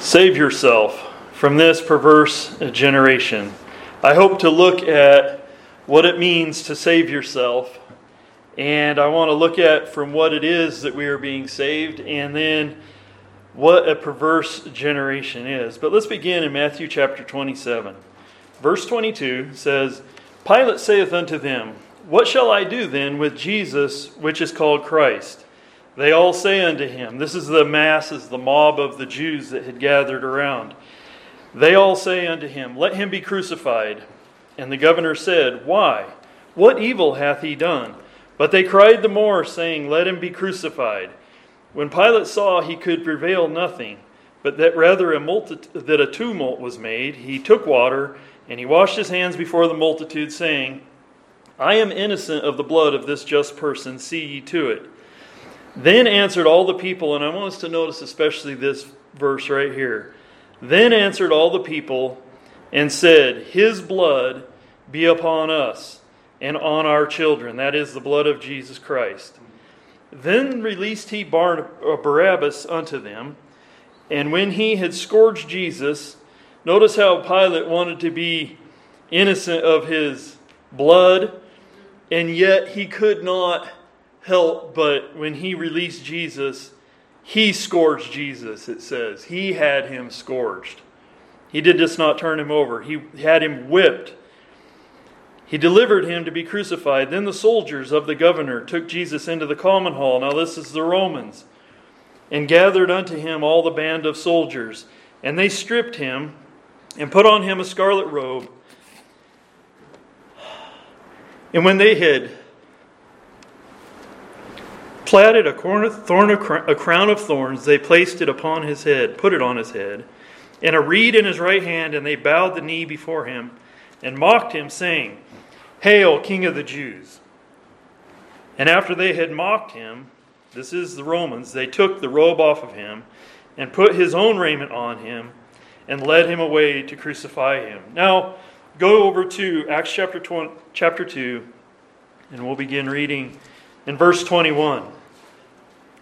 Save yourself from this perverse generation. I hope to look at what it means to save yourself, and I want to look at from what it is that we are being saved, and then what a perverse generation is. But let's begin in Matthew chapter 27. Verse 22 says, Pilate saith unto them, What shall I do then with Jesus, which is called Christ? They all say unto him, This is the masses, the mob of the Jews that had gathered around. They all say unto him, Let him be crucified. And the governor said, Why? What evil hath he done? But they cried the more, saying, Let him be crucified. When Pilate saw he could prevail nothing, but that rather a multi- that a tumult was made, he took water, and he washed his hands before the multitude, saying, I am innocent of the blood of this just person, see ye to it. Then answered all the people, and I want us to notice especially this verse right here. Then answered all the people and said, His blood be upon us and on our children. That is the blood of Jesus Christ. Then released he uh, Barabbas unto them. And when he had scourged Jesus, notice how Pilate wanted to be innocent of his blood, and yet he could not help but when he released Jesus, he scourged Jesus, it says. He had him scourged. He did just not turn him over, he had him whipped. He delivered him to be crucified. Then the soldiers of the governor took Jesus into the common hall. Now, this is the Romans. And gathered unto him all the band of soldiers. And they stripped him and put on him a scarlet robe. And when they had platted a, thorn, a crown of thorns, they placed it upon his head, put it on his head, and a reed in his right hand, and they bowed the knee before him and mocked him, saying, Hail, King of the Jews! And after they had mocked him, this is the Romans, they took the robe off of him and put his own raiment on him and led him away to crucify him. Now, go over to Acts chapter, 20, chapter 2, and we'll begin reading in verse 21.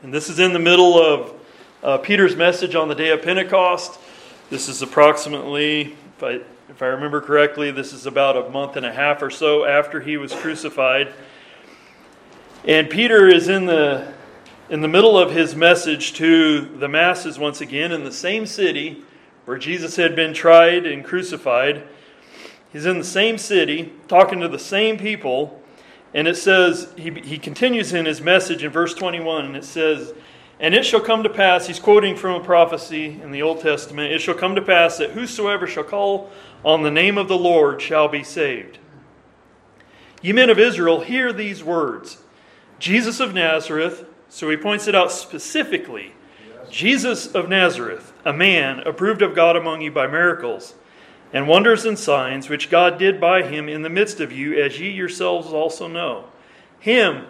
And this is in the middle of uh, Peter's message on the day of Pentecost. This is approximately, if I, if I remember correctly, this is about a month and a half or so after he was crucified. And Peter is in the, in the middle of his message to the masses once again in the same city where Jesus had been tried and crucified. He's in the same city, talking to the same people. And it says, he, he continues in his message in verse 21, and it says, And it shall come to pass, he's quoting from a prophecy in the Old Testament, it shall come to pass that whosoever shall call on the name of the Lord shall be saved. Ye men of Israel, hear these words Jesus of Nazareth, so he points it out specifically Jesus of Nazareth, a man approved of God among you by miracles and wonders and signs which God did by him in the midst of you, as ye yourselves also know. Him,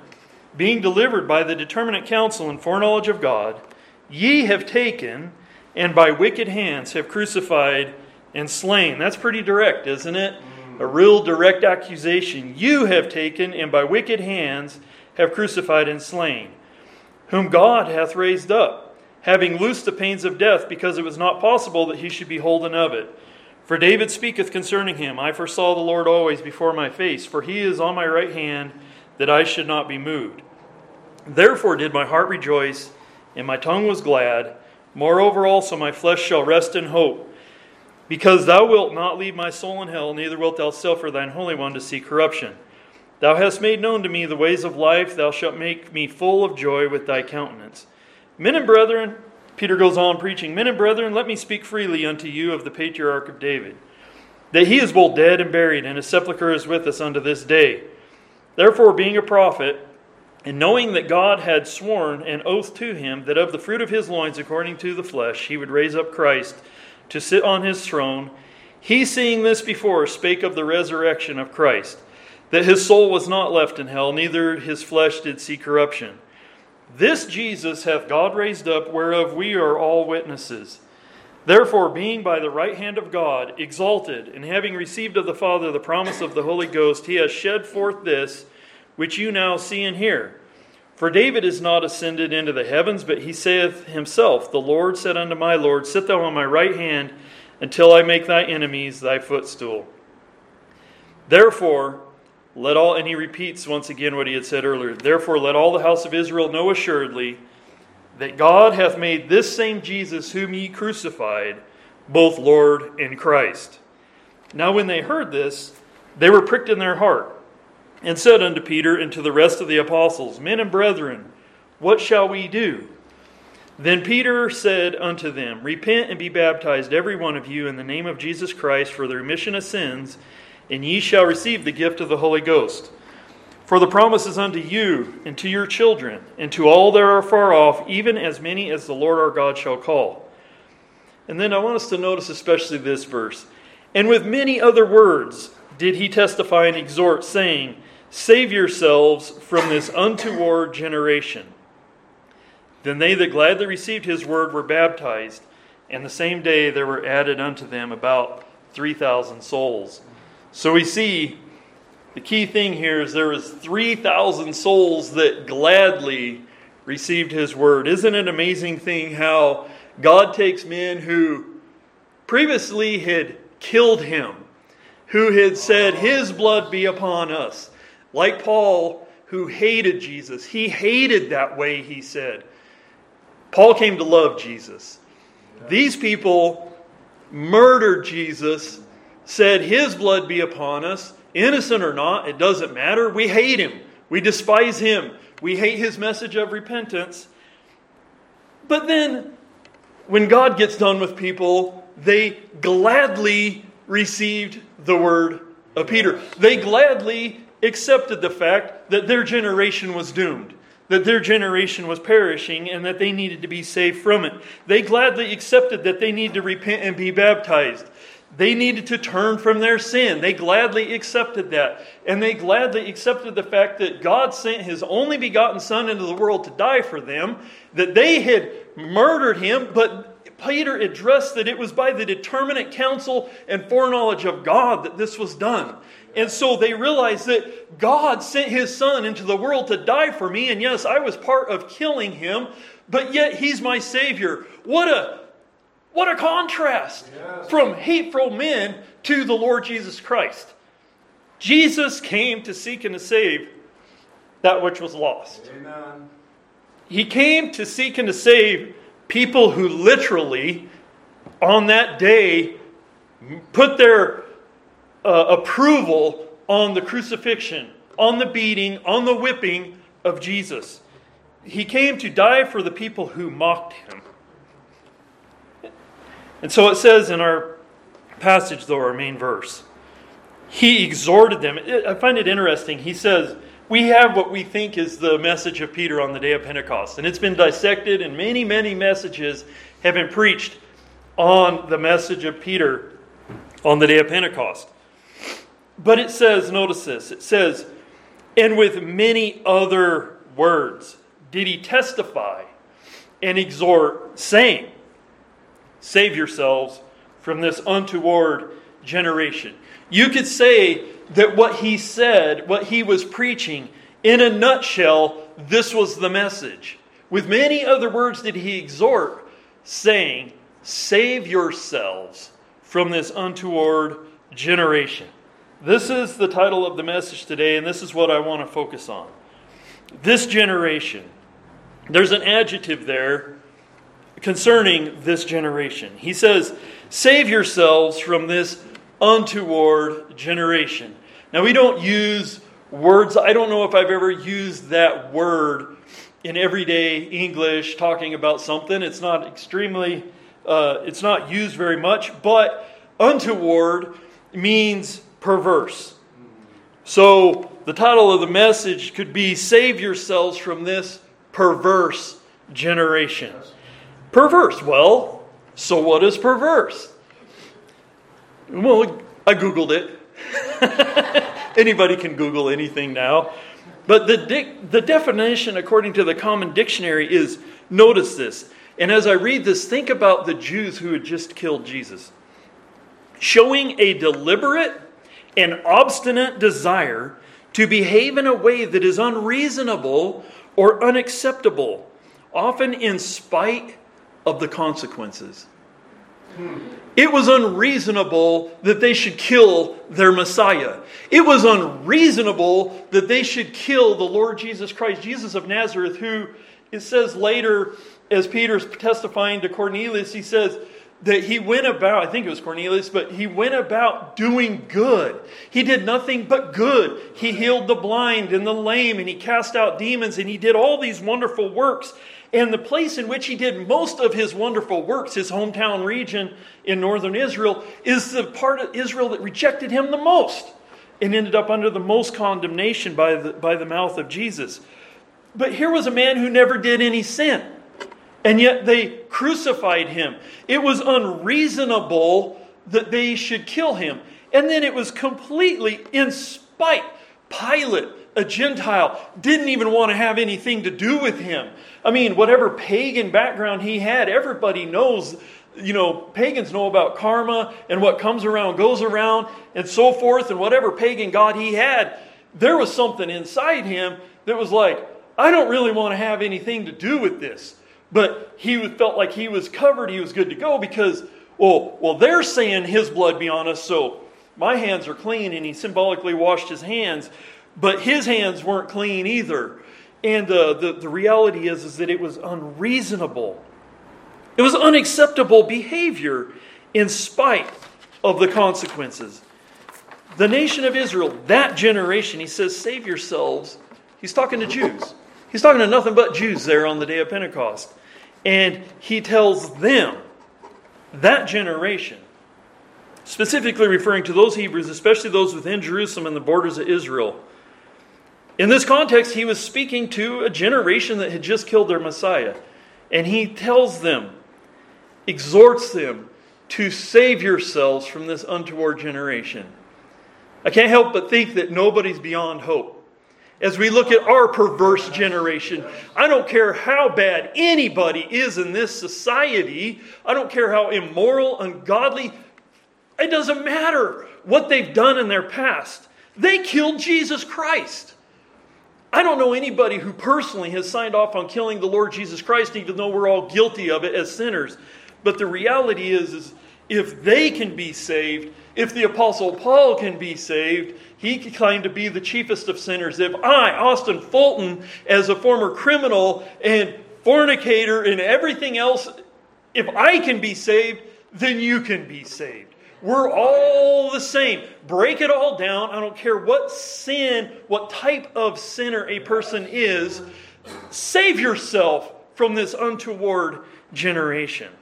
being delivered by the determinate counsel and foreknowledge of God, ye have taken, and by wicked hands have crucified and slain. That's pretty direct, isn't it? A real direct accusation. You have taken, and by wicked hands have crucified and slain, whom God hath raised up, having loosed the pains of death, because it was not possible that he should be holden of it. For David speaketh concerning him I foresaw the Lord always before my face, for he is on my right hand, that I should not be moved. Therefore did my heart rejoice, and my tongue was glad. Moreover, also my flesh shall rest in hope. Because thou wilt not leave my soul in hell, neither wilt thou suffer thine Holy One to see corruption. Thou hast made known to me the ways of life, thou shalt make me full of joy with thy countenance. Men and brethren, Peter goes on preaching, Men and brethren, let me speak freely unto you of the patriarch of David, that he is both dead and buried, and his sepulchre is with us unto this day. Therefore, being a prophet, and knowing that God had sworn an oath to him that of the fruit of his loins, according to the flesh, he would raise up Christ to sit on his throne, he, seeing this before, spake of the resurrection of Christ, that his soul was not left in hell, neither his flesh did see corruption. This Jesus hath God raised up, whereof we are all witnesses. Therefore, being by the right hand of God exalted, and having received of the Father the promise of the Holy Ghost, he has shed forth this which you now see and hear. For David is not ascended into the heavens, but he saith himself, The Lord said unto my Lord, Sit thou on my right hand until I make thy enemies thy footstool. Therefore, let all, and he repeats once again what he had said earlier, therefore let all the house of Israel know assuredly that God hath made this same Jesus whom ye crucified, both Lord and Christ. Now, when they heard this, they were pricked in their heart and said unto Peter and to the rest of the apostles, Men and brethren, what shall we do? Then Peter said unto them, Repent and be baptized, every one of you, in the name of Jesus Christ for the remission of sins, and ye shall receive the gift of the Holy Ghost. For the promise is unto you and to your children, and to all that are far off, even as many as the Lord our God shall call. And then I want us to notice especially this verse. And with many other words did he testify and exhort, saying, Save yourselves from this untoward generation. Then they that gladly received his word were baptized, and the same day there were added unto them about 3,000 souls. So we see the key thing here is there was 3,000 souls that gladly received his word. Isn't it amazing thing how God takes men who previously had killed him, who had said, His blood be upon us, like Paul, who hated Jesus. He hated that way, he said. Paul came to love Jesus. These people murdered Jesus, said, His blood be upon us. Innocent or not, it doesn't matter. We hate him. We despise him. We hate his message of repentance. But then, when God gets done with people, they gladly received the word of Peter. They gladly accepted the fact that their generation was doomed, that their generation was perishing, and that they needed to be saved from it. They gladly accepted that they needed to repent and be baptized. They needed to turn from their sin. They gladly accepted that. And they gladly accepted the fact that God sent his only begotten Son into the world to die for them, that they had murdered him, but Peter addressed that it was by the determinate counsel and foreknowledge of God that this was done. And so they realized that God sent his son into the world to die for me. And yes, I was part of killing him, but yet he's my savior. What a what a contrast yes. from hateful men to the Lord Jesus Christ. Jesus came to seek and to save that which was lost. Amen. He came to seek and to save people who literally, on that day, put their uh, approval on the crucifixion, on the beating, on the whipping of Jesus. He came to die for the people who mocked him. And so it says in our passage, though, our main verse, he exhorted them. I find it interesting. He says, We have what we think is the message of Peter on the day of Pentecost. And it's been dissected, and many, many messages have been preached on the message of Peter on the day of Pentecost. But it says, notice this, it says, and with many other words did he testify and exhort, saying, Save yourselves from this untoward generation. You could say that what he said, what he was preaching, in a nutshell, this was the message. With many other words did he exhort, saying, Save yourselves from this untoward generation. This is the title of the message today, and this is what I want to focus on. This generation. There's an adjective there concerning this generation. He says, Save yourselves from this untoward generation. Now, we don't use words, I don't know if I've ever used that word in everyday English talking about something. It's not extremely, uh, it's not used very much, but untoward means perverse. So the title of the message could be Save Yourselves from This Perverse Generation. Perverse. Well, so what is perverse? Well, I Googled it. Anybody can Google anything now. But the, di- the definition, according to the Common Dictionary, is notice this. And as I read this, think about the Jews who had just killed Jesus. Showing a deliberate and obstinate desire to behave in a way that is unreasonable or unacceptable, often in spite of the consequences. It was unreasonable that they should kill their Messiah. It was unreasonable that they should kill the Lord Jesus Christ, Jesus of Nazareth, who it says later, as Peter's testifying to Cornelius, he says, that he went about, I think it was Cornelius, but he went about doing good. He did nothing but good. He healed the blind and the lame, and he cast out demons, and he did all these wonderful works. And the place in which he did most of his wonderful works, his hometown region in northern Israel, is the part of Israel that rejected him the most and ended up under the most condemnation by the, by the mouth of Jesus. But here was a man who never did any sin and yet they crucified him. It was unreasonable that they should kill him. And then it was completely in spite. Pilate, a Gentile, didn't even want to have anything to do with him. I mean, whatever pagan background he had, everybody knows, you know, pagans know about karma and what comes around goes around and so forth, and whatever pagan god he had, there was something inside him that was like, I don't really want to have anything to do with this. But he felt like he was covered, he was good to go because, well, well, they're saying his blood be on us, so my hands are clean, and he symbolically washed his hands, but his hands weren't clean either. And the, the reality is, is that it was unreasonable. It was unacceptable behavior in spite of the consequences. The nation of Israel, that generation, he says, save yourselves. He's talking to Jews. He's talking to nothing but Jews there on the day of Pentecost. And he tells them, that generation, specifically referring to those Hebrews, especially those within Jerusalem and the borders of Israel. In this context, he was speaking to a generation that had just killed their Messiah. And he tells them, exhorts them to save yourselves from this untoward generation. I can't help but think that nobody's beyond hope as we look at our perverse generation. I don't care how bad anybody is in this society, I don't care how immoral, ungodly, it doesn't matter what they've done in their past. They killed Jesus Christ. I don't know anybody who personally has signed off on killing the Lord Jesus Christ, even though we're all guilty of it as sinners. But the reality is, is if they can be saved, if the Apostle Paul can be saved, he claimed to be the chiefest of sinners. If I, Austin Fulton, as a former criminal and fornicator and everything else, if I can be saved, then you can be saved. We're all the same. Break it all down. I don't care what sin, what type of sinner a person is. Save yourself from this untoward generation.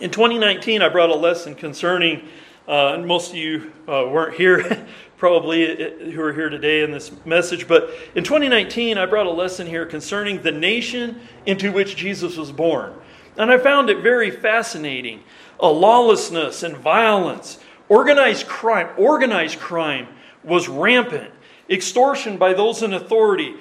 In 2019, I brought a lesson concerning, uh, and most of you uh, weren't here probably uh, who are here today in this message, but in 2019, I brought a lesson here concerning the nation into which Jesus was born. And I found it very fascinating. Lawlessness and violence, organized crime, organized crime was rampant. Extortion by those in authority,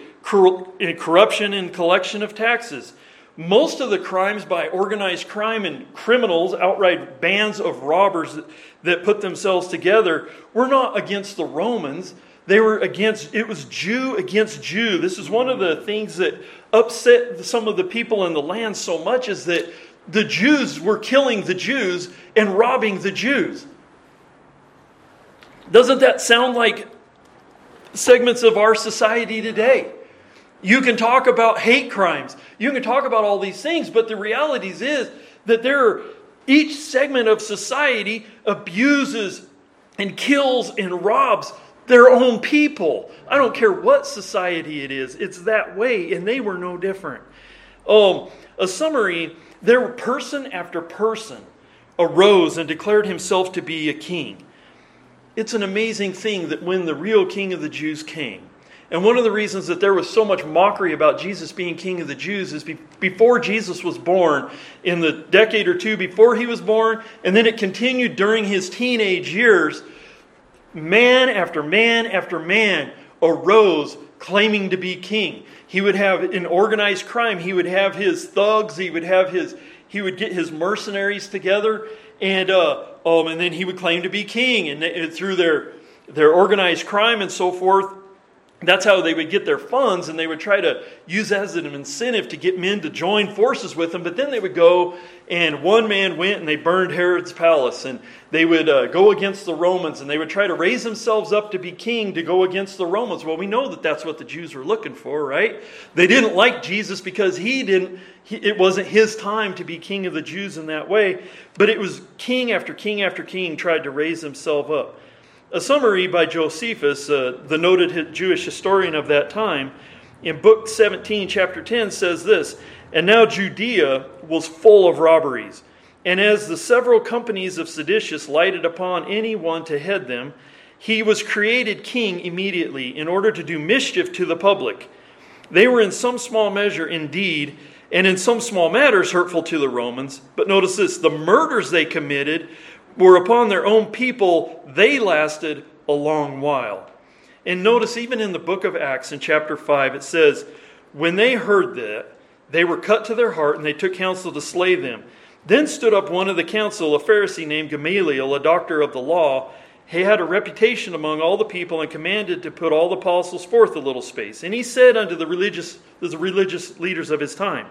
eh, corruption in collection of taxes. Most of the crimes by organized crime and criminals, outright bands of robbers that, that put themselves together, were not against the Romans. They were against, it was Jew against Jew. This is one of the things that upset some of the people in the land so much is that the Jews were killing the Jews and robbing the Jews. Doesn't that sound like segments of our society today? You can talk about hate crimes. You can talk about all these things, but the reality is that there are, each segment of society abuses and kills and robs their own people. I don't care what society it is, it's that way, and they were no different. Um, a summary there, were person after person arose and declared himself to be a king. It's an amazing thing that when the real king of the Jews came, and one of the reasons that there was so much mockery about Jesus being king of the Jews is be- before Jesus was born, in the decade or two before he was born, and then it continued during his teenage years, man after man after man arose claiming to be king. He would have an organized crime, he would have his thugs, he would have his he would get his mercenaries together and uh, um, and then he would claim to be king and through their their organized crime and so forth that's how they would get their funds and they would try to use that as an incentive to get men to join forces with them. But then they would go and one man went and they burned herod's palace and they would uh, go against the romans and they would try to raise themselves up to be king to go against the romans. Well we know that that's what the jews were looking for right? They didn't like jesus because he didn't he, it wasn't his time to be king of the jews in that way. But it was king after king after king tried to raise himself up a summary by Josephus, uh, the noted Jewish historian of that time, in Book 17, Chapter 10, says this And now Judea was full of robberies. And as the several companies of seditious lighted upon any one to head them, he was created king immediately in order to do mischief to the public. They were in some small measure indeed, and in some small matters hurtful to the Romans. But notice this the murders they committed were upon their own people, they lasted a long while. And notice, even in the book of Acts in chapter 5, it says, When they heard that, they were cut to their heart, and they took counsel to slay them. Then stood up one of the council, a Pharisee named Gamaliel, a doctor of the law. He had a reputation among all the people and commanded to put all the apostles forth a little space. And he said unto the religious, the religious leaders of his time,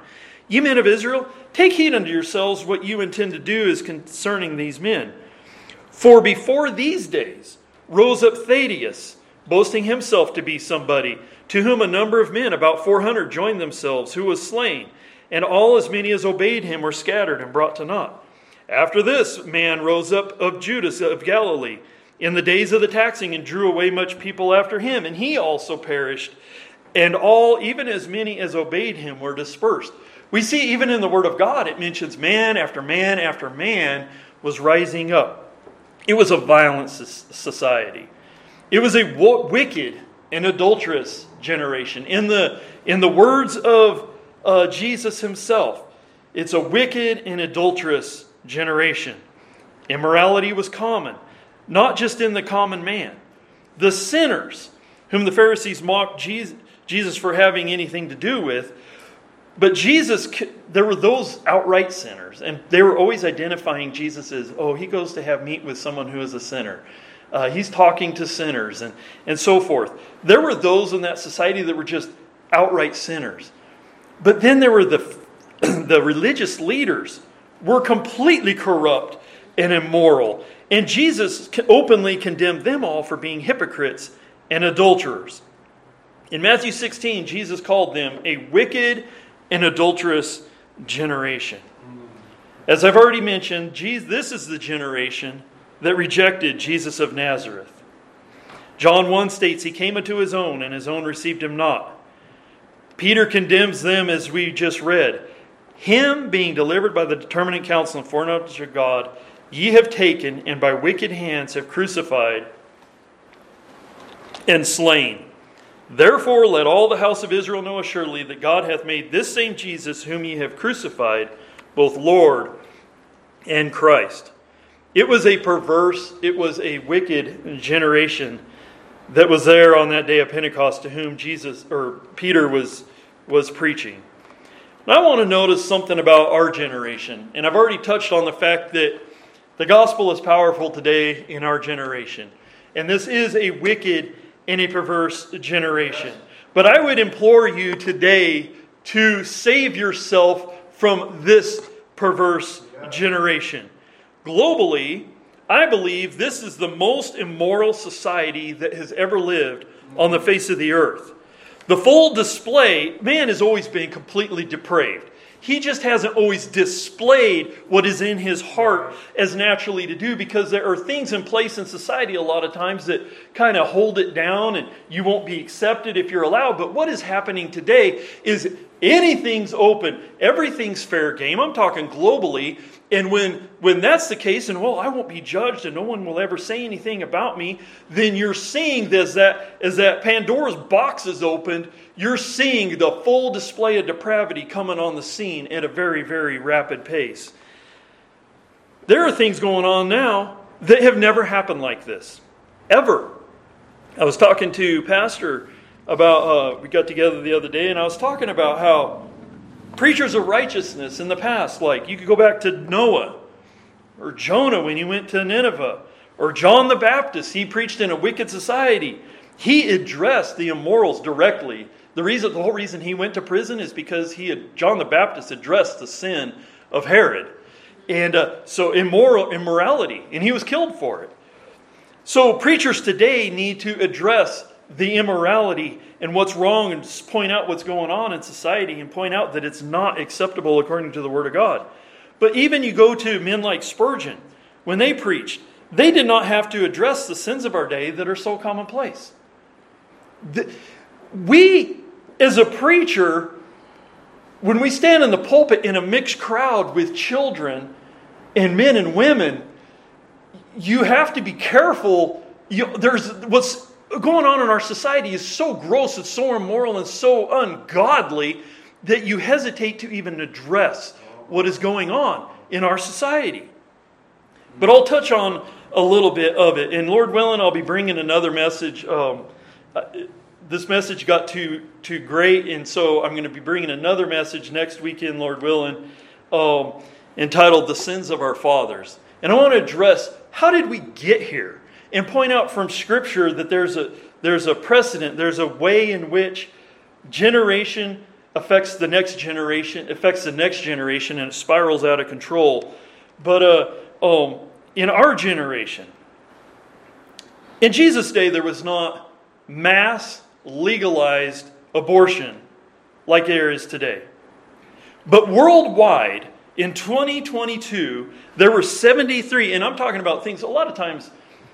Ye men of Israel, take heed unto yourselves what you intend to do is concerning these men. For before these days rose up Theudas, boasting himself to be somebody, to whom a number of men, about 400, joined themselves, who was slain, and all as many as obeyed him were scattered and brought to naught. After this man rose up of Judas of Galilee in the days of the taxing and drew away much people after him, and he also perished. And all, even as many as obeyed him, were dispersed. We see even in the Word of God, it mentions man after man after man was rising up. It was a violent society. It was a wicked and adulterous generation. In the, in the words of uh, Jesus himself, it's a wicked and adulterous generation. Immorality was common, not just in the common man. The sinners, whom the Pharisees mocked Jesus for having anything to do with, but Jesus, there were those outright sinners, and they were always identifying Jesus as, oh, he goes to have meat with someone who is a sinner. Uh, he's talking to sinners, and, and so forth. There were those in that society that were just outright sinners. But then there were the, the religious leaders were completely corrupt and immoral. And Jesus openly condemned them all for being hypocrites and adulterers. In Matthew 16, Jesus called them a wicked an adulterous generation. As I've already mentioned, this is the generation that rejected Jesus of Nazareth. John 1 states, He came unto his own, and his own received him not. Peter condemns them as we just read. Him being delivered by the determinate counsel and foreknowledge of God, ye have taken, and by wicked hands have crucified and slain. Therefore, let all the house of Israel know assuredly that God hath made this same Jesus, whom ye have crucified, both Lord and Christ. It was a perverse, it was a wicked generation that was there on that day of Pentecost to whom Jesus or Peter was was preaching. And I want to notice something about our generation. And I've already touched on the fact that the gospel is powerful today in our generation. And this is a wicked in a perverse generation. But I would implore you today to save yourself from this perverse generation. Globally, I believe this is the most immoral society that has ever lived on the face of the earth. The full display, man has always been completely depraved. He just hasn't always displayed what is in his heart as naturally to do because there are things in place in society a lot of times that kind of hold it down and you won't be accepted if you're allowed. But what is happening today is anything's open, everything's fair game. I'm talking globally. And when, when that's the case, and well, I won't be judged and no one will ever say anything about me, then you're seeing this that as that Pandora's box is opened, you're seeing the full display of depravity coming on the scene at a very, very rapid pace. There are things going on now that have never happened like this. Ever. I was talking to Pastor about, uh, we got together the other day, and I was talking about how preachers of righteousness in the past, like you could go back to Noah or Jonah when he went to Nineveh, or John the Baptist, he preached in a wicked society. he addressed the immorals directly. The reason, the whole reason he went to prison is because he had, John the Baptist addressed the sin of Herod. And uh, so immoral, immorality, and he was killed for it. So preachers today need to address the immorality and what's wrong and just point out what's going on in society and point out that it's not acceptable according to the Word of God. But even you go to men like Spurgeon, when they preached, they did not have to address the sins of our day that are so commonplace. We, as a preacher, when we stand in the pulpit in a mixed crowd with children and men and women, you have to be careful. You, there's what's going on in our society is so gross, it's so immoral, and so ungodly that you hesitate to even address what is going on in our society. But I'll touch on a little bit of it. And Lord willing, I'll be bringing another message. Um, this message got too too great, and so I'm going to be bringing another message next weekend, Lord willing, um, entitled "The Sins of Our Fathers." And I want to address how did we get here, and point out from Scripture that there's a there's a precedent, there's a way in which generation affects the next generation, affects the next generation, and it spirals out of control. But uh, um, in our generation, in Jesus' day, there was not mass legalized abortion like there is today. But worldwide, in 2022, there were 73, and I'm talking about things a lot of times.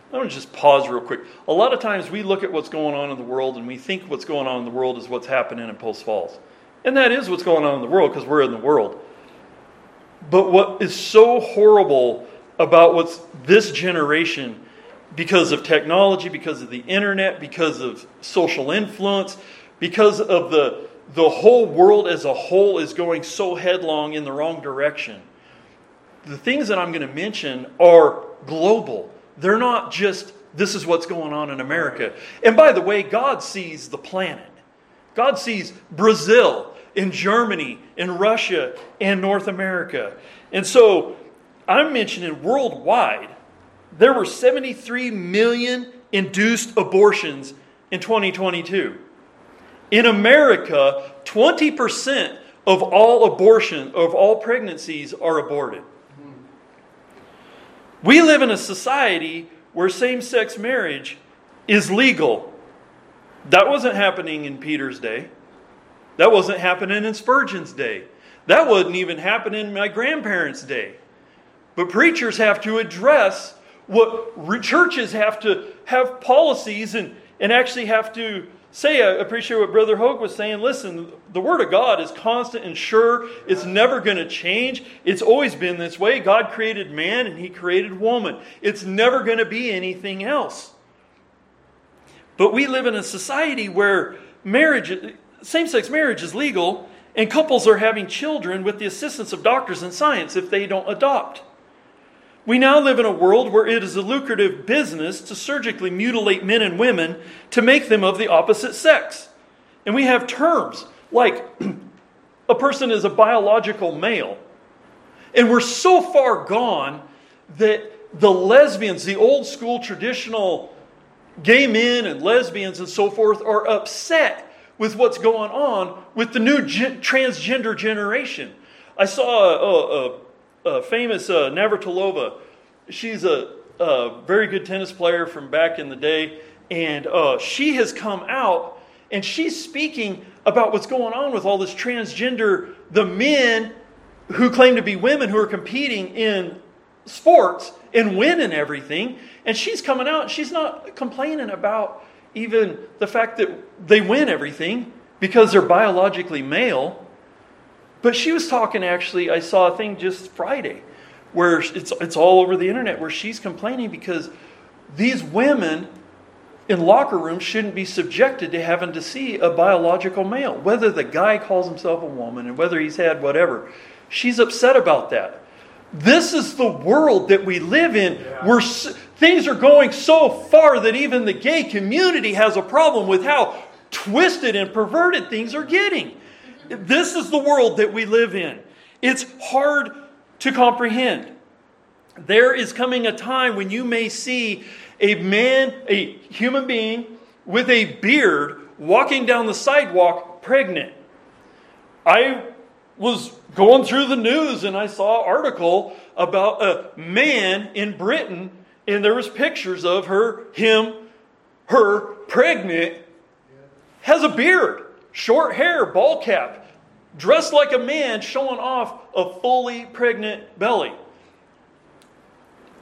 I'm going to just pause real quick. A lot of times we look at what's going on in the world and we think what's going on in the world is what's happening in Post Falls. And that is what's going on in the world because we're in the world. But what is so horrible about what's this generation because of technology, because of the internet, because of social influence, because of the, the whole world as a whole is going so headlong in the wrong direction. The things that I'm going to mention are global. They're not just, this is what's going on in America. And by the way, God sees the planet. God sees Brazil, in Germany, in Russia, and North America. And so I'm mentioning worldwide there were 73 million induced abortions in 2022. In America, 20% of all abortion of all pregnancies are aborted. We live in a society where same-sex marriage is legal. That wasn't happening in Peter's day. That wasn't happening in Spurgeon's day. That wasn't even happening in my grandparents' day. But preachers have to address what churches have to have policies and, and actually have to say. Uh, I appreciate what Brother Hogue was saying. Listen, the Word of God is constant and sure. It's never going to change. It's always been this way. God created man and He created woman. It's never going to be anything else. But we live in a society where marriage, same sex marriage is legal, and couples are having children with the assistance of doctors and science if they don't adopt. We now live in a world where it is a lucrative business to surgically mutilate men and women to make them of the opposite sex. And we have terms like a person is a biological male. And we're so far gone that the lesbians, the old school traditional gay men and lesbians and so forth, are upset with what's going on with the new transgender generation. I saw a, a, uh, famous uh, Navratilova. She's a, a, very good tennis player from back in the day, and uh, she has come out and she's speaking about what's going on with all this transgender, the men who claim to be women who are competing in sports and winning everything. And she's coming out she's not complaining about even the fact that they win everything because they're biologically male. But she was talking actually, I saw a thing just Friday where it's, it's all over the internet where she's complaining because these women in locker rooms shouldn't be subjected to having to see a biological male, whether the guy calls himself a woman and whether he's had whatever. She's upset about that. This is the world that we live in yeah. where things are going so far that even the gay community has a problem with how twisted and perverted things are getting. This is the world that we live in. It's hard to comprehend. There is coming a time when you may see a man, a human being, with a beard walking down the sidewalk pregnant. I was going through the news and I saw an article about a man in Britain and there was pictures of her, him, her pregnant, has a beard, short hair, ball cap, dressed like a man, showing off a fully pregnant belly.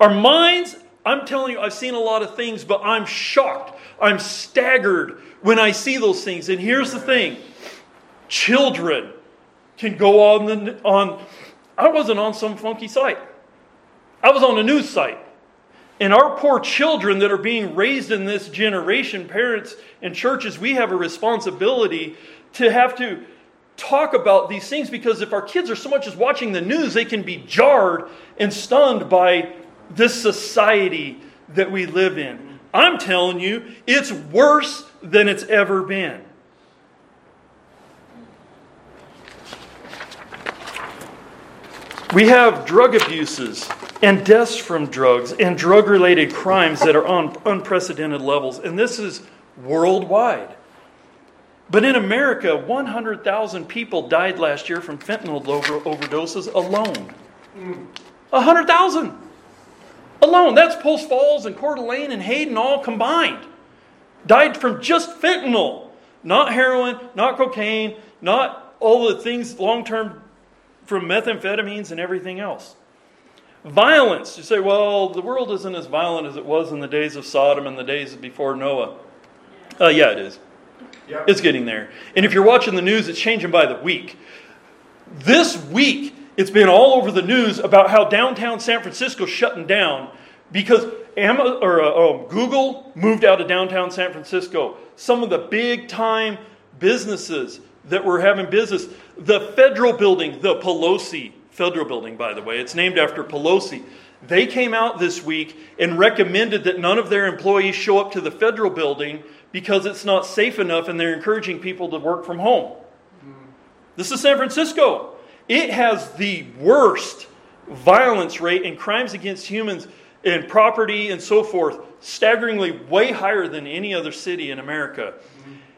Our minds, I'm telling you, I've seen a lot of things, but I'm shocked. I'm staggered when I see those things. And here's the thing children can go on the on I wasn't on some funky site. I was on a news site. And our poor children that are being raised in this generation, parents and churches, we have a responsibility to have to talk about these things because if our kids are so much as watching the news, they can be jarred and stunned by this society that we live in. I'm telling you, it's worse than it's ever been. We have drug abuses and deaths from drugs and drug related crimes that are on unprecedented levels. And this is worldwide. But in America, 100,000 people died last year from fentanyl over- overdoses alone. 100,000 alone. That's Post Falls and Coeur d'Alene and Hayden all combined. Died from just fentanyl. Not heroin, not cocaine, not all the things long term from methamphetamines and everything else. Violence. You say, well, the world isn't as violent as it was in the days of Sodom and the days before Noah. Uh, yeah, it is. Yep. It's getting there. And if you're watching the news, it's changing by the week. This week, it's been all over the news about how downtown San Francisco shutting down because Amazon, or, uh, oh, Google moved out of downtown San Francisco. Some of the big time businesses that were having business, the federal building, the Pelosi federal building, by the way, it's named after Pelosi. They came out this week and recommended that none of their employees show up to the federal building because it's not safe enough and they're encouraging people to work from home. This is San Francisco. It has the worst violence rate and crimes against humans and property and so forth, staggeringly way higher than any other city in America.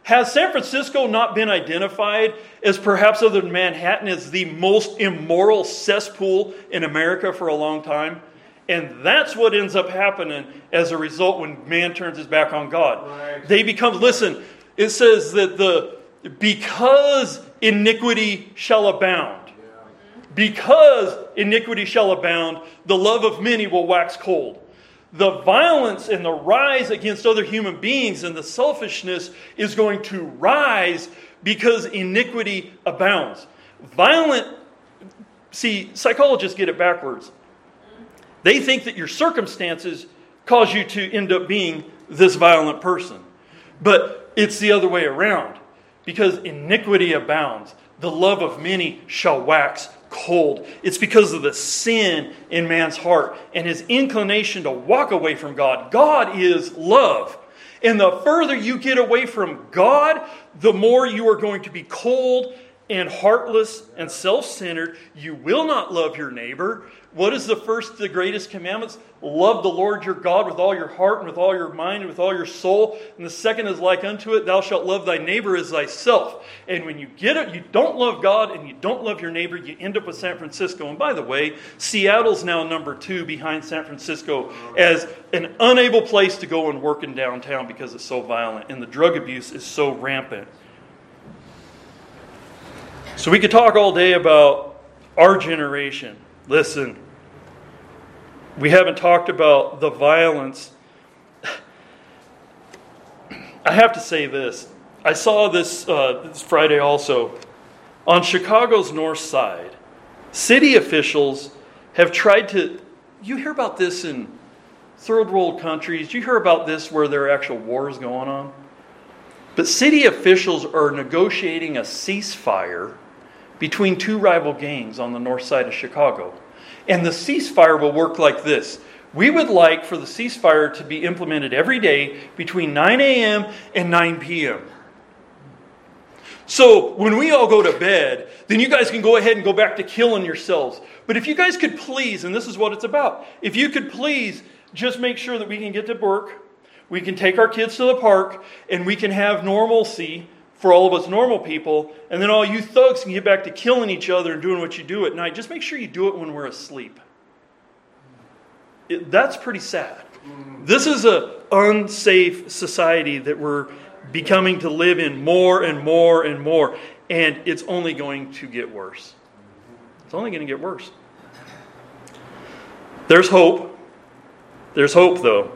Has San Francisco not been identified as perhaps other than Manhattan as the most immoral cesspool in America for a long time? And that's what ends up happening as a result when man turns his back on God. Right. They become, listen, it says that the because iniquity shall abound. Because iniquity shall abound, the love of many will wax cold. The violence and the rise against other human beings and the selfishness is going to rise because iniquity abounds. Violent, see, psychologists get it backwards. They think that your circumstances cause you to end up being this violent person. But it's the other way around. Because iniquity abounds, the love of many shall wax cold. It's because of the sin in man's heart and his inclination to walk away from God. God is love. And the further you get away from God, the more you are going to be cold and heartless and self centered. You will not love your neighbor. What is the first, the greatest commandments? Love the Lord your God with all your heart and with all your mind and with all your soul. And the second is like unto it, thou shalt love thy neighbor as thyself. And when you get it, you don't love God and you don't love your neighbor, you end up with San Francisco. And by the way, Seattle's now number two behind San Francisco as an unable place to go and work in downtown because it's so violent and the drug abuse is so rampant. So we could talk all day about our generation. Listen, we haven't talked about the violence. I have to say this. I saw this, uh, this Friday also. On Chicago's north side, city officials have tried to. You hear about this in third world countries. You hear about this where there are actual wars going on. But city officials are negotiating a ceasefire between two rival gangs on the north side of Chicago. And the ceasefire will work like this. We would like for the ceasefire to be implemented every day between 9 a.m. and 9 p.m. So when we all go to bed, then you guys can go ahead and go back to killing yourselves. But if you guys could please, and this is what it's about, if you could please just make sure that we can get to work, We can take our kids to the park and we can have normalcy for all of us normal people. And then all you thugs can get back to killing each other and doing what you do at night. Just make sure you do it when we're asleep. It, that's pretty sad. This is an unsafe society that we're becoming to live in more and more and more. And it's only going to get worse. It's only going to get worse. There's hope. There's hope, though.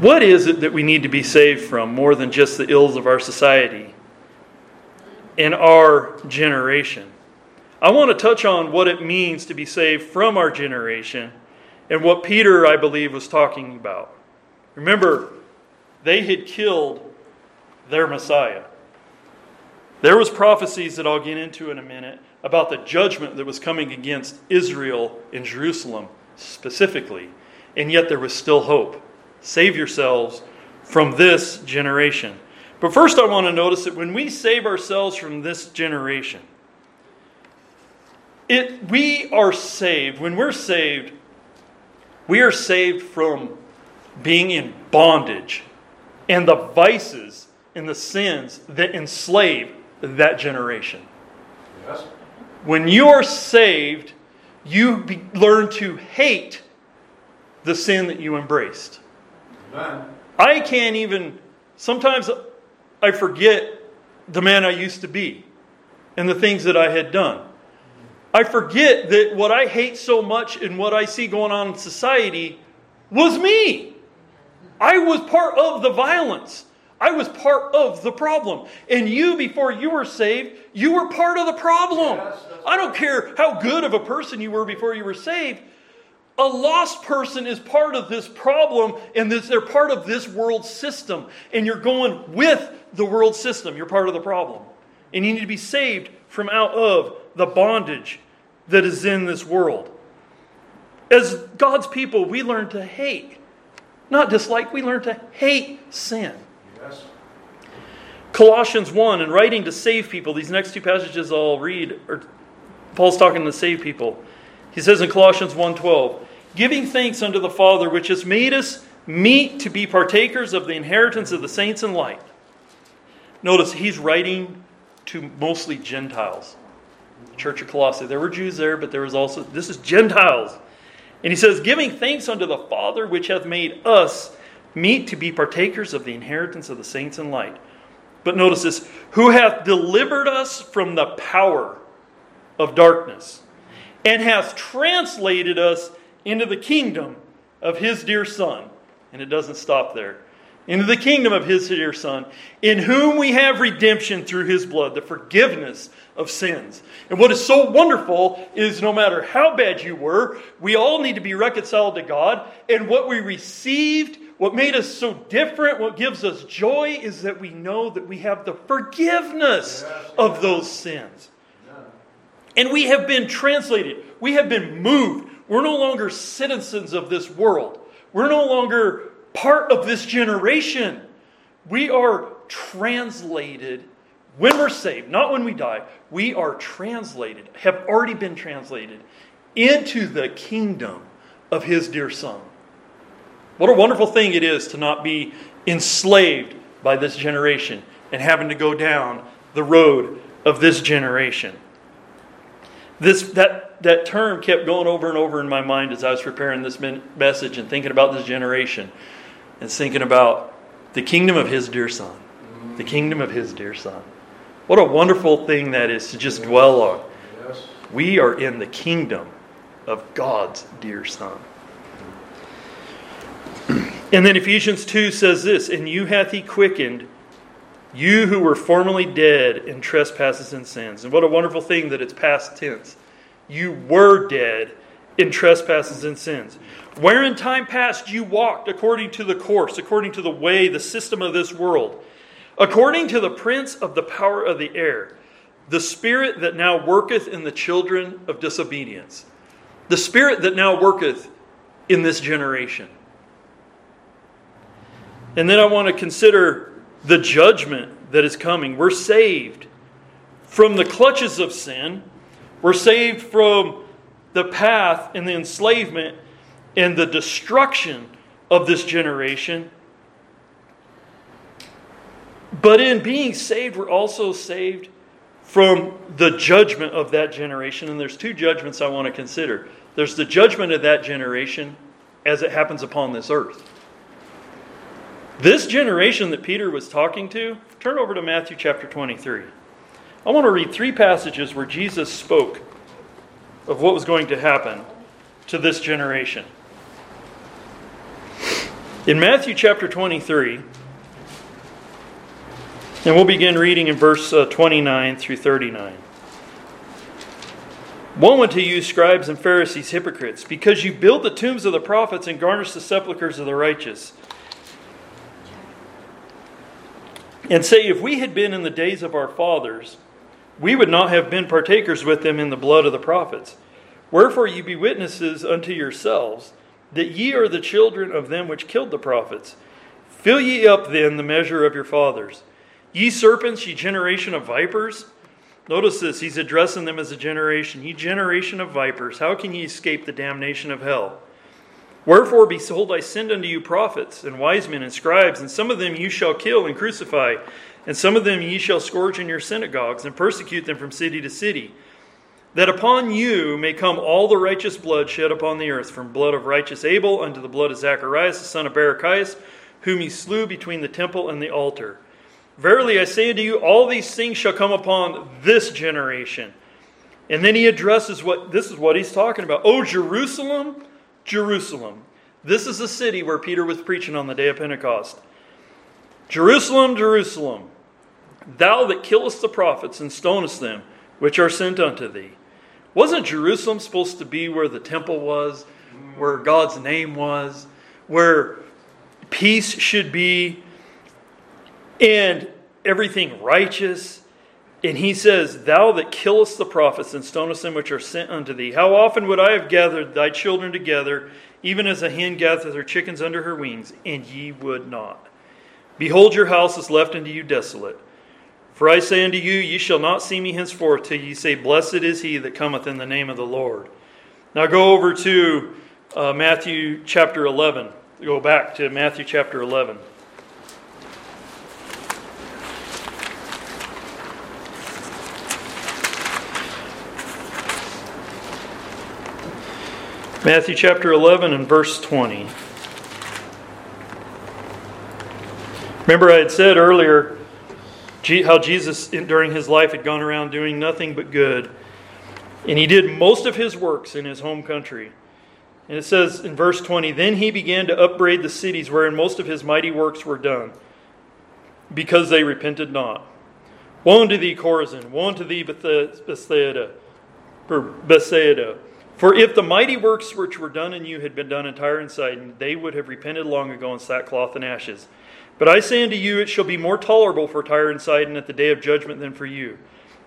What is it that we need to be saved from more than just the ills of our society and our generation? I want to touch on what it means to be saved from our generation and what Peter, I believe, was talking about. Remember, they had killed their Messiah. There was prophecies that I'll get into in a minute about the judgment that was coming against Israel and Jerusalem specifically, and yet there was still hope. Save yourselves from this generation. But first, I want to notice that when we save ourselves from this generation, it, we are saved. When we're saved, we are saved from being in bondage and the vices and the sins that enslave that generation. Yes. When you are saved, you be, learn to hate the sin that you embraced. Amen. I can't even, sometimes I forget the man I used to be and the things that I had done. I forget that what I hate so much and what I see going on in society was me. I was part of the violence. I was part of the problem. And you, before you were saved, you were part of the problem. Yes, I don't care how good of a person you were before you were saved. A lost person is part of this problem, and this, they're part of this world system. And you're going with the world system. You're part of the problem. And you need to be saved from out of the bondage that is in this world. As God's people, we learn to hate, not dislike, we learn to hate sin. Yes. Colossians 1, in writing to save people, these next two passages I'll read, are, Paul's talking to save people. He says in Colossians 1:12, giving thanks unto the Father which has made us meet to be partakers of the inheritance of the saints in light. Notice he's writing to mostly Gentiles. Church of Colossae. There were Jews there, but there was also, this is Gentiles. And he says, giving thanks unto the Father which hath made us meet to be partakers of the inheritance of the saints in light. But notice this who hath delivered us from the power of darkness and hath translated us into the kingdom of his dear Son. And it doesn't stop there into the kingdom of his dear Son, in whom we have redemption through his blood, the forgiveness of sins. And what is so wonderful is no matter how bad you were, we all need to be reconciled to God. And what we received, what made us so different, what gives us joy, is that we know that we have the forgiveness of those sins. And we have been translated, we have been moved. We're no longer citizens of this world. We're no longer part of this generation. We are translated when we're saved, not when we die. We are translated, have already been translated into the kingdom of His dear Son. What a wonderful thing it is to not be enslaved by this generation and having to go down the road of this generation. This, that, that term kept going over and over in my mind as I was preparing this message and thinking about this generation and thinking about the kingdom of his dear son. The kingdom of his dear son. What a wonderful thing that is to just dwell on. We are in the kingdom of God's dear son. And then Ephesians 2 says this And you hath he quickened, you who were formerly dead in trespasses and sins. And what a wonderful thing that it's past tense. You were dead in trespasses and sins. Where in time past you walked according to the course, according to the way, the system of this world, according to the prince of the power of the air, the spirit that now worketh in the children of disobedience, the spirit that now worketh in this generation. And then I want to consider the judgment that is coming. We're saved from the clutches of sin. We're saved from the path and the enslavement and the destruction of this generation. But in being saved, we're also saved from the judgment of that generation. And there's two judgments I want to consider there's the judgment of that generation as it happens upon this earth. This generation that Peter was talking to, turn over to Matthew chapter 23. I want to read three passages where Jesus spoke of what was going to happen to this generation. In Matthew chapter 23, and we'll begin reading in verse uh, 29 through 39. Woe unto you, scribes and Pharisees, hypocrites, because you build the tombs of the prophets and garnish the sepulchres of the righteous. And say, if we had been in the days of our fathers, we would not have been partakers with them in the blood of the prophets. Wherefore ye be witnesses unto yourselves that ye are the children of them which killed the prophets. Fill ye up then the measure of your fathers. Ye serpents, ye generation of vipers. Notice this, he's addressing them as a generation. Ye generation of vipers, how can ye escape the damnation of hell? Wherefore, behold, I send unto you prophets and wise men and scribes, and some of them you shall kill and crucify, and some of them ye shall scourge in your synagogues, and persecute them from city to city, that upon you may come all the righteous blood shed upon the earth, from blood of righteous Abel unto the blood of Zacharias the son of Barachias, whom ye slew between the temple and the altar. Verily I say unto you, all these things shall come upon this generation. And then he addresses what this is what he's talking about. Oh, Jerusalem, Jerusalem. This is the city where Peter was preaching on the day of Pentecost. Jerusalem, Jerusalem, thou that killest the prophets and stonest them, which are sent unto thee. Wasn't Jerusalem supposed to be where the temple was, where God's name was, where peace should be? and everything righteous. And he says, Thou that killest the prophets and stonest them which are sent unto thee, how often would I have gathered thy children together, even as a hen gathereth her chickens under her wings, and ye would not? Behold, your house is left unto you desolate. For I say unto you, ye shall not see me henceforth till ye say, Blessed is he that cometh in the name of the Lord. Now go over to uh, Matthew chapter 11. Go back to Matthew chapter 11. Matthew chapter 11 and verse 20. Remember, I had said earlier how Jesus, during his life, had gone around doing nothing but good. And he did most of his works in his home country. And it says in verse 20 Then he began to upbraid the cities wherein most of his mighty works were done, because they repented not. Woe unto thee, Chorazin! Woe unto thee, Bethsaida! Bethsaida! For if the mighty works which were done in you had been done in Tyre and Sidon, they would have repented long ago in sackcloth and ashes. But I say unto you, it shall be more tolerable for Tyre and Sidon at the day of judgment than for you.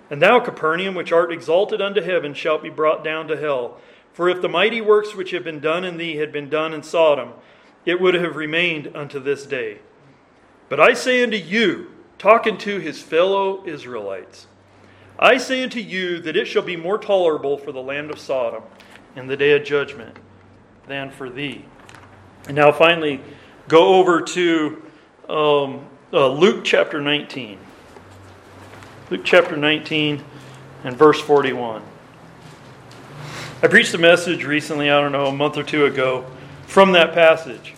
And thou, Capernaum, which art exalted unto heaven, shalt be brought down to hell. For if the mighty works which have been done in thee had been done in Sodom, it would have remained unto this day. But I say unto you, talking to his fellow Israelites, I say unto you that it shall be more tolerable for the land of Sodom in the day of judgment than for thee. And now, finally, go over to um, uh, Luke chapter 19. Luke chapter 19 and verse 41. I preached a message recently, I don't know, a month or two ago, from that passage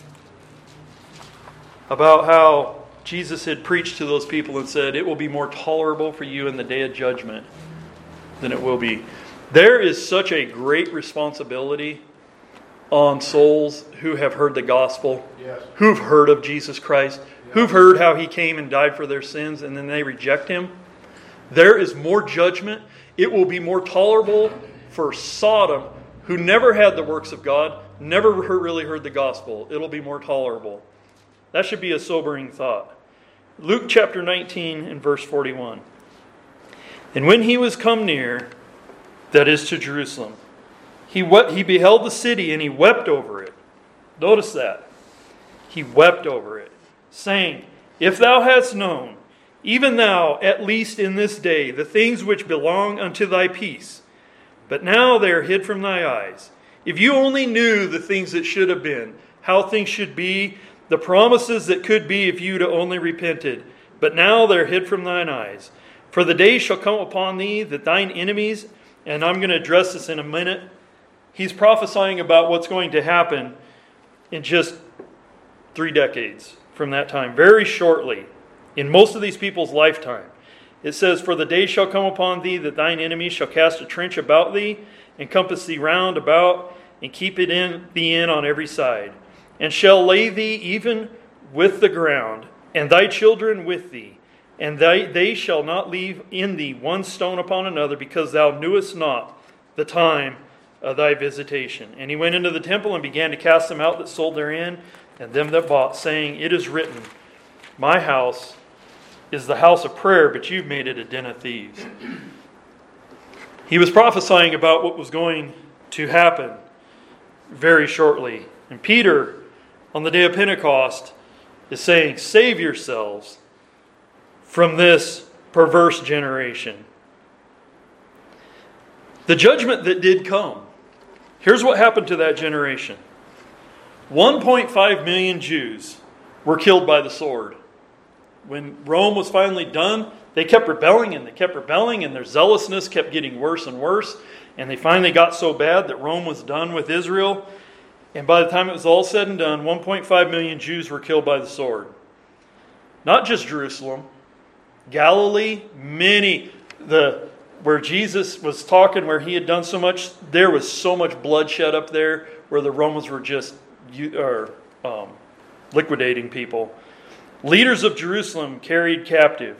about how Jesus had preached to those people and said, It will be more tolerable for you in the day of judgment than it will be. There is such a great responsibility on souls who have heard the gospel, yes. who've heard of Jesus Christ. Who've heard how he came and died for their sins, and then they reject him. There is more judgment. It will be more tolerable for Sodom, who never had the works of God, never really heard the gospel. It'll be more tolerable. That should be a sobering thought. Luke chapter 19 and verse 41. And when he was come near, that is to Jerusalem, he, wept, he beheld the city and he wept over it. Notice that. He wept over it, saying, If thou hadst known, even thou, at least in this day, the things which belong unto thy peace, but now they are hid from thy eyes. If you only knew the things that should have been, how things should be, the promises that could be if you'd only repented. But now they're hid from thine eyes. For the day shall come upon thee that thine enemies, and I'm going to address this in a minute. He's prophesying about what's going to happen in just three decades from that time, very shortly, in most of these people's lifetime. It says, For the day shall come upon thee that thine enemies shall cast a trench about thee, and compass thee round about, and keep it in thee in on every side, and shall lay thee even with the ground, and thy children with thee, and they, they shall not leave in thee one stone upon another, because thou knewest not the time of thy visitation. And he went into the temple and began to cast them out that sold therein, and them that bought, saying, It is written, My house is the house of prayer, but you've made it a den of thieves. He was prophesying about what was going to happen very shortly. And Peter, on the day of Pentecost, is saying, Save yourselves from this perverse generation. The judgment that did come. Here's what happened to that generation 1.5 million Jews were killed by the sword when Rome was finally done, they kept rebelling and they kept rebelling, and their zealousness kept getting worse and worse. And they finally got so bad that Rome was done with Israel. And by the time it was all said and done, 1.5 million Jews were killed by the sword. Not just Jerusalem, Galilee, many. The where Jesus was talking, where he had done so much, there was so much bloodshed up there, where the Romans were just or, um, liquidating people. Leaders of Jerusalem carried captive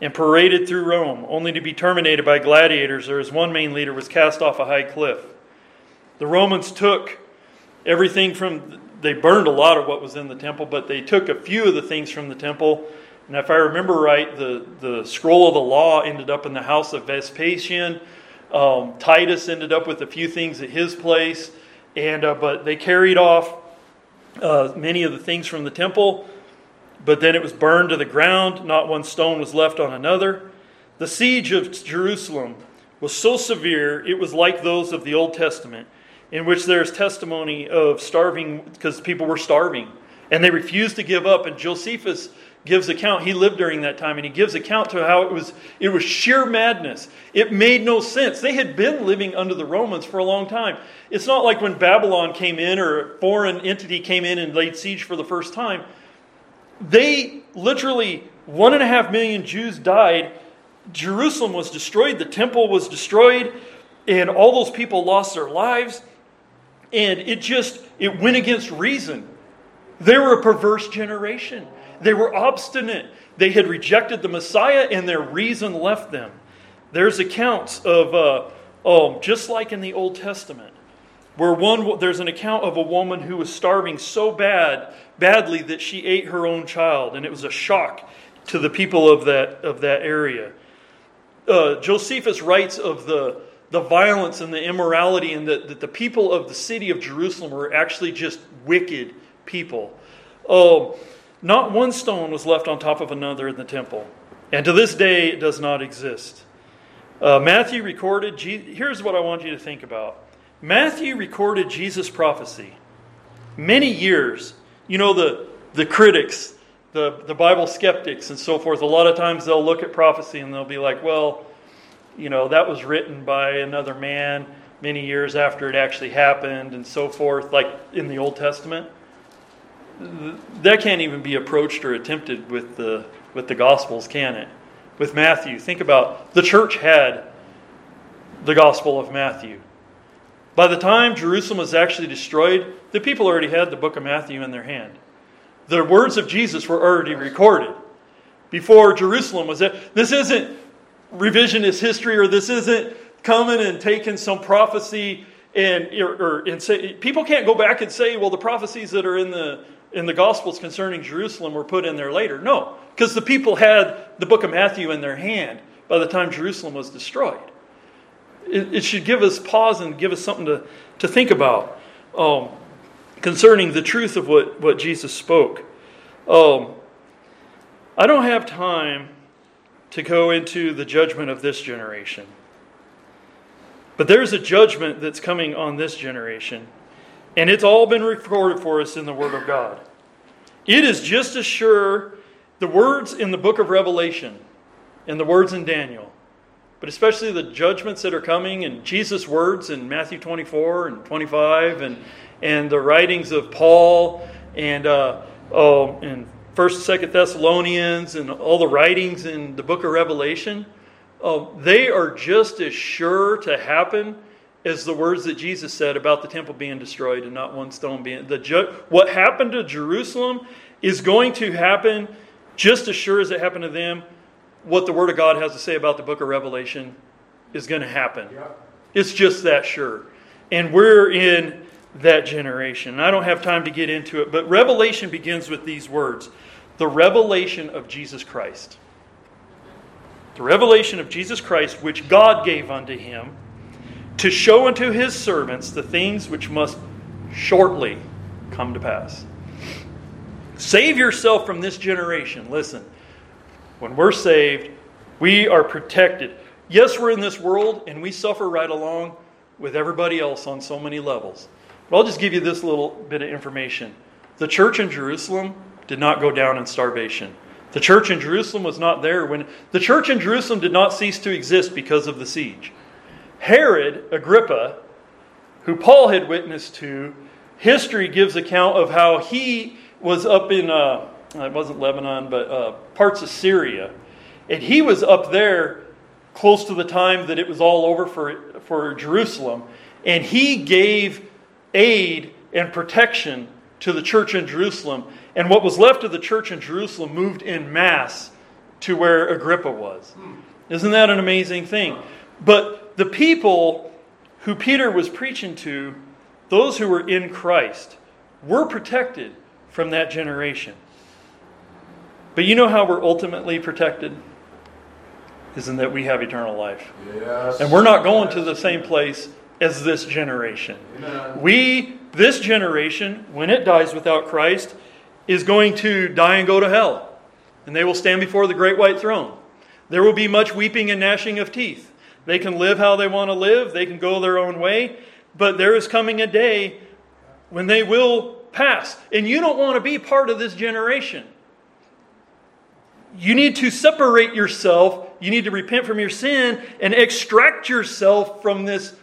and paraded through Rome, only to be terminated by gladiators, or as one main leader was cast off a high cliff. The Romans took everything from, they burned a lot of what was in the temple, but they took a few of the things from the temple. And if I remember right, the, the scroll of the law ended up in the house of Vespasian. Um, Titus ended up with a few things at his place. And, uh, but they carried off uh, many of the things from the temple but then it was burned to the ground, not one stone was left on another. The siege of Jerusalem was so severe, it was like those of the Old Testament, in which there's testimony of starving because people were starving and they refused to give up. And Josephus gives account, he lived during that time, and he gives account to how it was it was sheer madness. It made no sense. They had been living under the Romans for a long time. It's not like when Babylon came in or a foreign entity came in and laid siege for the first time they literally, one and a half million Jews died. Jerusalem was destroyed, the temple was destroyed, and all those people lost their lives. And it just, it went against reason. They were a perverse generation. They were obstinate. They had rejected the Messiah, and their reason left them. There's accounts of, uh, um, just like in the Old Testament, where one there's an account of a woman who was starving so bad badly that she ate her own child and it was a shock to the people of that of that area uh, josephus writes of the the violence and the immorality and that, that the people of the city of jerusalem were actually just wicked people um, not one stone was left on top of another in the temple and to this day it does not exist uh, matthew recorded here's what i want you to think about Matthew recorded Jesus' prophecy many years. You know, the, the critics, the, the Bible skeptics, and so forth, a lot of times they'll look at prophecy and they'll be like, well, you know, that was written by another man many years after it actually happened, and so forth, like in the Old Testament. That can't even be approached or attempted with the, with the Gospels, can it? With Matthew. Think about the church had the Gospel of Matthew. By the time Jerusalem was actually destroyed, the people already had the book of Matthew in their hand. The words of Jesus were already recorded before Jerusalem was there. This isn't revisionist history or this isn't coming and taking some prophecy and, or, or, and say, people can't go back and say, well, the prophecies that are in the, in the Gospels concerning Jerusalem were put in there later. No, because the people had the book of Matthew in their hand by the time Jerusalem was destroyed it, it, should give us pause and give us something to, to think about um, concerning the truth of what, what Jesus spoke. Um, I don't have time to go into the judgment of this generation. But there's a judgment that's coming on this generation. And it's all been recorded for us in the Word of God. It is just as sure the words in the book of Revelation and the words in Daniel, but especially the judgments that are coming and Jesus' words in Matthew 24 and 25 and, and the writings of Paul and uh, oh, in 1st, 2nd Thessalonians and all the writings in the book of Revelation, uh, they are just as sure to happen as the words that Jesus said about the temple being destroyed and not one stone being. The ju- what happened to Jerusalem is going to happen just as sure as it happened to them. What the Word of God has to say about the book of Revelation is going to happen. It's just that sure. And we're in that generation. I don't have time to get into it, but Revelation begins with these words the revelation of Jesus Christ. The revelation of Jesus Christ, which God gave unto him to show unto his servants the things which must shortly come to pass. Save yourself from this generation. Listen, when we're saved, we are protected. Yes, we're in this world and we suffer right along with everybody else on so many levels. But I'll just give you this little bit of information. The church in Jerusalem did not go down in starvation. The church in Jerusalem was not there when the church in Jerusalem did not cease to exist because of the siege. Herod Agrippa, who Paul had witnessed to, history gives account of how he was up in, uh, it wasn't Lebanon, but uh, parts of Syria. And he was up there close to the time that it was all over for, for Jerusalem. And he gave aid and protection to the church in Jerusalem. And what was left of the church in Jerusalem moved in mass to where Agrippa was. Isn't that an amazing thing? But the people who Peter was preaching to, those who were in Christ, were protected from that generation. But you know how we're ultimately protected? Isn't that we have eternal life. Yes. And we're not going to the same place as this generation. Amen. We, this generation, when it dies without Christ, is going to die and go to hell. And they will stand before the great white throne. There will be much weeping and gnashing of teeth. They can live how they want to live, they can go their own way, but there is coming a day when they will pass. And you don't want to be part of this generation. You need to separate yourself, you need to repent from your sin and extract yourself from this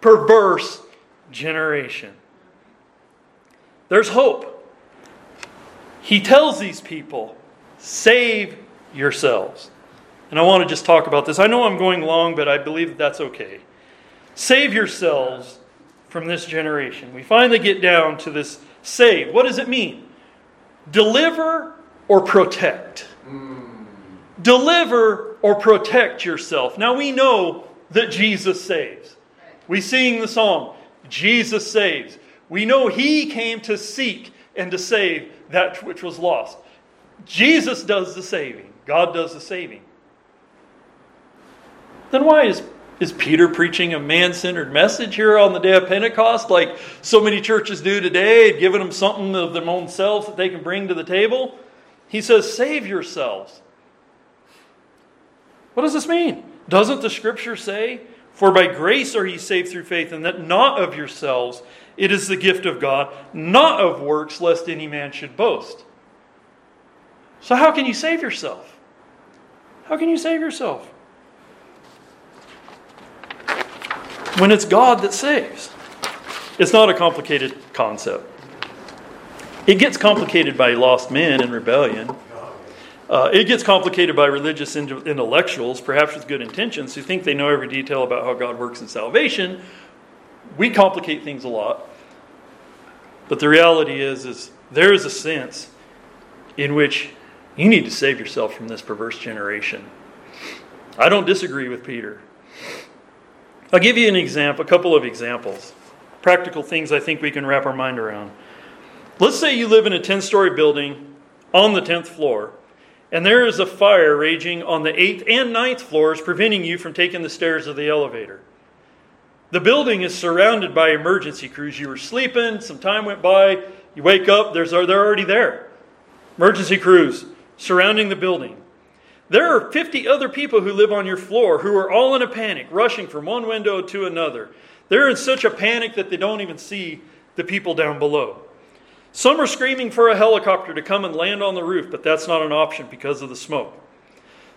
perverse generation. There's hope. He tells these people, save yourselves. And I want to just talk about this. I know I'm going long, but I believe that that's okay. Save yourselves from this generation. We finally get down to this save. What does it mean? Deliver or protect. Deliver or protect yourself. Now we know that Jesus saves. We sing the song, Jesus saves. We know he came to seek and to save that which was lost. Jesus does the saving, God does the saving then why is, is Peter preaching a man centered message here on the day of Pentecost like so many churches do today, giving them something of their own selves that they can bring to the table? He says, Save yourselves. What does this mean? Doesn't the scripture say, For by grace are ye saved through faith, and that not of yourselves, it is the gift of God, not of works, lest any man should boast. So, how can you save yourself? How can you save yourself? When it's God that saves. It's not a complicated concept. It gets complicated by lost men and rebellion. Uh, it gets complicated by religious intellectuals, perhaps with good intentions, who think they know every detail about how God works in salvation. We complicate things a lot. But the reality is, is there is a sense in which you need to save yourself from this perverse generation. I don't disagree with Peter. I'll give you an example, a couple of examples, practical things I think we can wrap our mind around. Let's say you live in a 10 story building on the 10th floor, and there is a fire raging on the 8th and 9th floors, preventing you from taking the stairs of the elevator. The building is surrounded by emergency crews. You were sleeping, some time went by, you wake up, there's, they're already there. Emergency crews surrounding the building. There are 50 other people who live on your floor who are all in a panic, rushing from one window to another. They're in such a panic that they don't even see the people down below. Some are screaming for a helicopter to come and land on the roof, but that's not an option because of the smoke.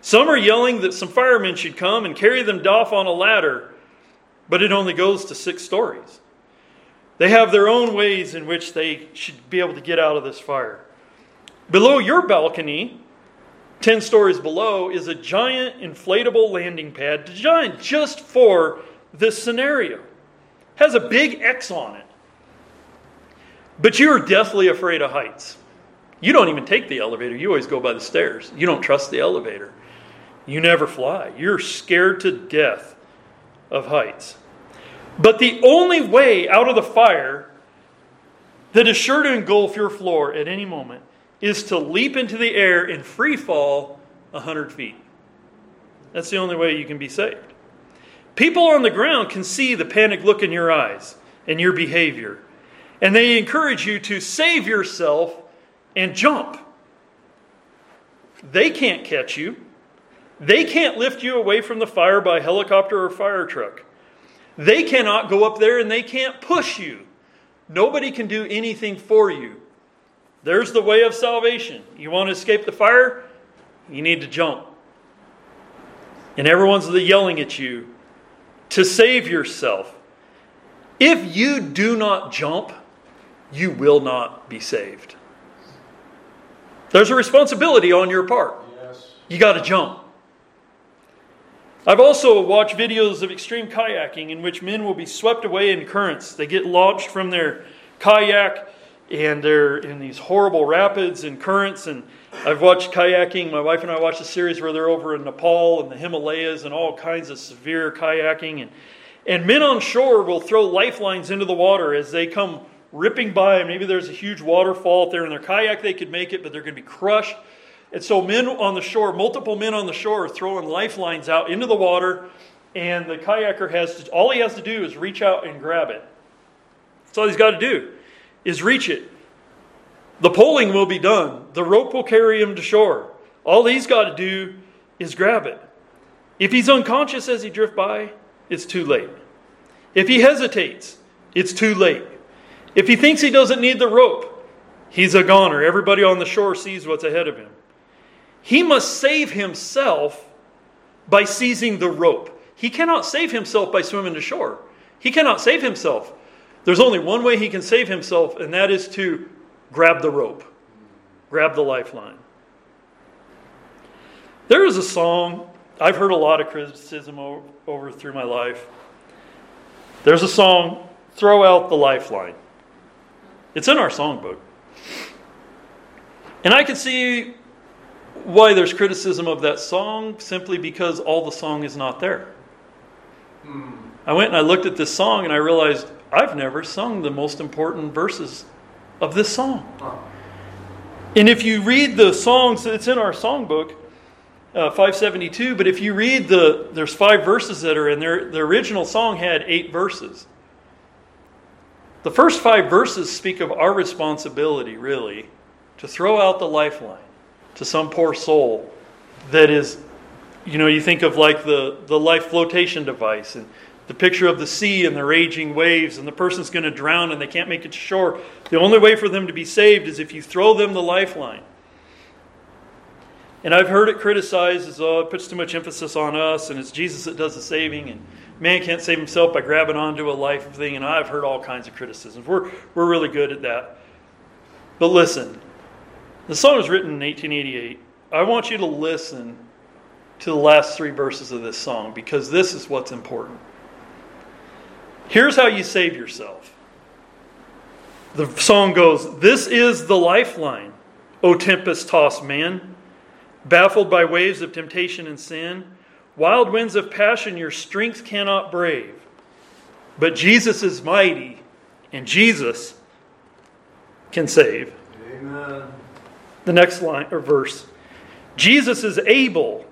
Some are yelling that some firemen should come and carry them off on a ladder, but it only goes to six stories. They have their own ways in which they should be able to get out of this fire. Below your balcony, 10 stories below, is a giant inflatable landing pad, designed just for this scenario. Has a big X on it. But you're deathly afraid of heights. You don't even take the elevator, you always go by the stairs. You don't trust the elevator. You never fly. You're scared to death of heights. But the only way out of the fire that is sure to engulf your floor at any moment is to leap into the air in free fall 100 feet. That's the only way you can be saved. People on the ground can see the panic look in your eyes and your behavior, and they encourage you to save yourself and jump. They can't catch you. They can't lift you away from the fire by helicopter or fire truck. They cannot go up there and they can't push you. Nobody can do anything for you. There's the way of salvation. You want to escape the fire? You need to jump. And everyone's yelling at you to save yourself. If you do not jump, you will not be saved. There's a responsibility on your part. Yes. You got to jump. I've also watched videos of extreme kayaking in which men will be swept away in currents. They get launched from their kayak and they're in these horrible rapids and currents. And I've watched kayaking. My wife and I watched a series where they're over in Nepal and the Himalayas and all kinds of severe kayaking. And, and men on shore will throw lifelines into the water as they come ripping by. Maybe there's a huge waterfall. If they're in their kayak, they could make it, but they're going to be crushed and so men on the shore, multiple men on the shore are throwing lifelines out into the water, and the kayaker has to, all he has to do is reach out and grab it. That's all he's got to do, is reach it. The poling will be done. The rope will carry him to shore. All he's got to do is grab it. If he's unconscious as he drifts by, it's too late. If he hesitates, it's too late. If he thinks he doesn't need the rope, he's a goner. Everybody on the shore sees what's ahead of him. He must save himself by seizing the rope. He cannot save himself by swimming to shore. He cannot save himself. There's only one way he can save himself, and that is to grab the rope, grab the lifeline. There is a song, I've heard a lot of criticism over, over through my life. There's a song, Throw Out the Lifeline. It's in our songbook. And I can see why there's criticism of that song simply because all the song is not there. Hmm. I went and I looked at this song and I realized I've never sung the most important verses of this song. And if you read the songs, it's in our songbook, uh, 572, but if you read the, there's five verses that are in there. The original song had eight verses. The first five verses speak of our responsibility, really, to throw out the lifeline to some poor soul that is, you know, you think of like the, the life flotation device and the picture of the sea and the raging waves, and the person's going to drown and they can't make it to shore. The only way for them to be saved is if you throw them the lifeline. And I've heard it criticized as, oh, it puts too much emphasis on us, and it's Jesus that does the saving, and man can't save himself by grabbing onto a life thing. And I've heard all kinds of criticisms. We're, we're really good at that. But listen, the song was written in 1888. I want you to listen to the last three verses of this song because this is what's important. Here's how you save yourself. The song goes, This is the lifeline, O tempest tossed man, baffled by waves of temptation and sin. Wild winds of passion your strength cannot brave. But Jesus is mighty, and Jesus can save. Amen the next line or verse. Jesus is able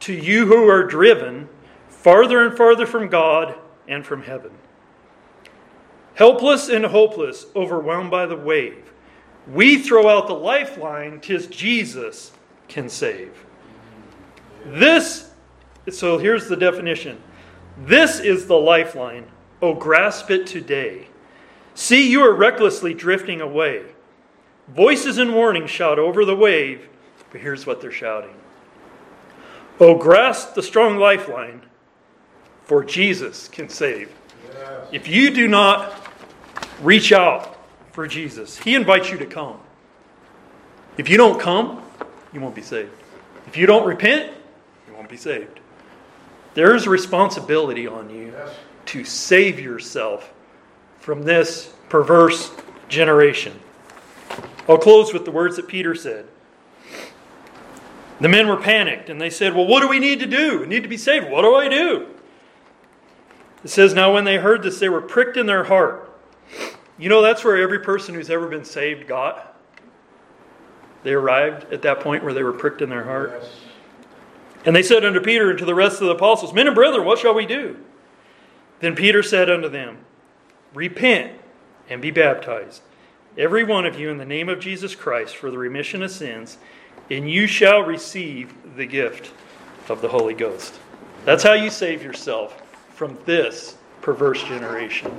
to you who are driven farther and farther from God and from heaven. Helpless and hopeless, overwhelmed by the wave, we throw out the lifeline, tis Jesus can save. This, so here's the definition this is the lifeline. Oh, grasp it today. See, you are recklessly drifting away. Voices and warnings shout over the wave, but here's what they're shouting Oh, grasp the strong lifeline, for Jesus can save. Yes. If you do not reach out for Jesus, He invites you to come. If you don't come, you won't be saved. If you don't repent, you won't be saved. There is a responsibility on you yes. to save yourself from this perverse generation. I'll close with the words that Peter said. The men were panicked and they said, Well, what do we need to do? We need to be saved. What do I do? It says, Now when they heard this, they were pricked in their heart. You know, that's where every person who's ever been saved got. They arrived at that point where they were pricked in their heart. Yes. And they said unto Peter and to the rest of the apostles, Men and brethren, what shall we do? Then Peter said unto them, Repent and be baptized, every one of you, in the name of Jesus Christ, for the remission of sins, and you shall receive the gift of the Holy Ghost. That's how you save yourself from this perverse generation.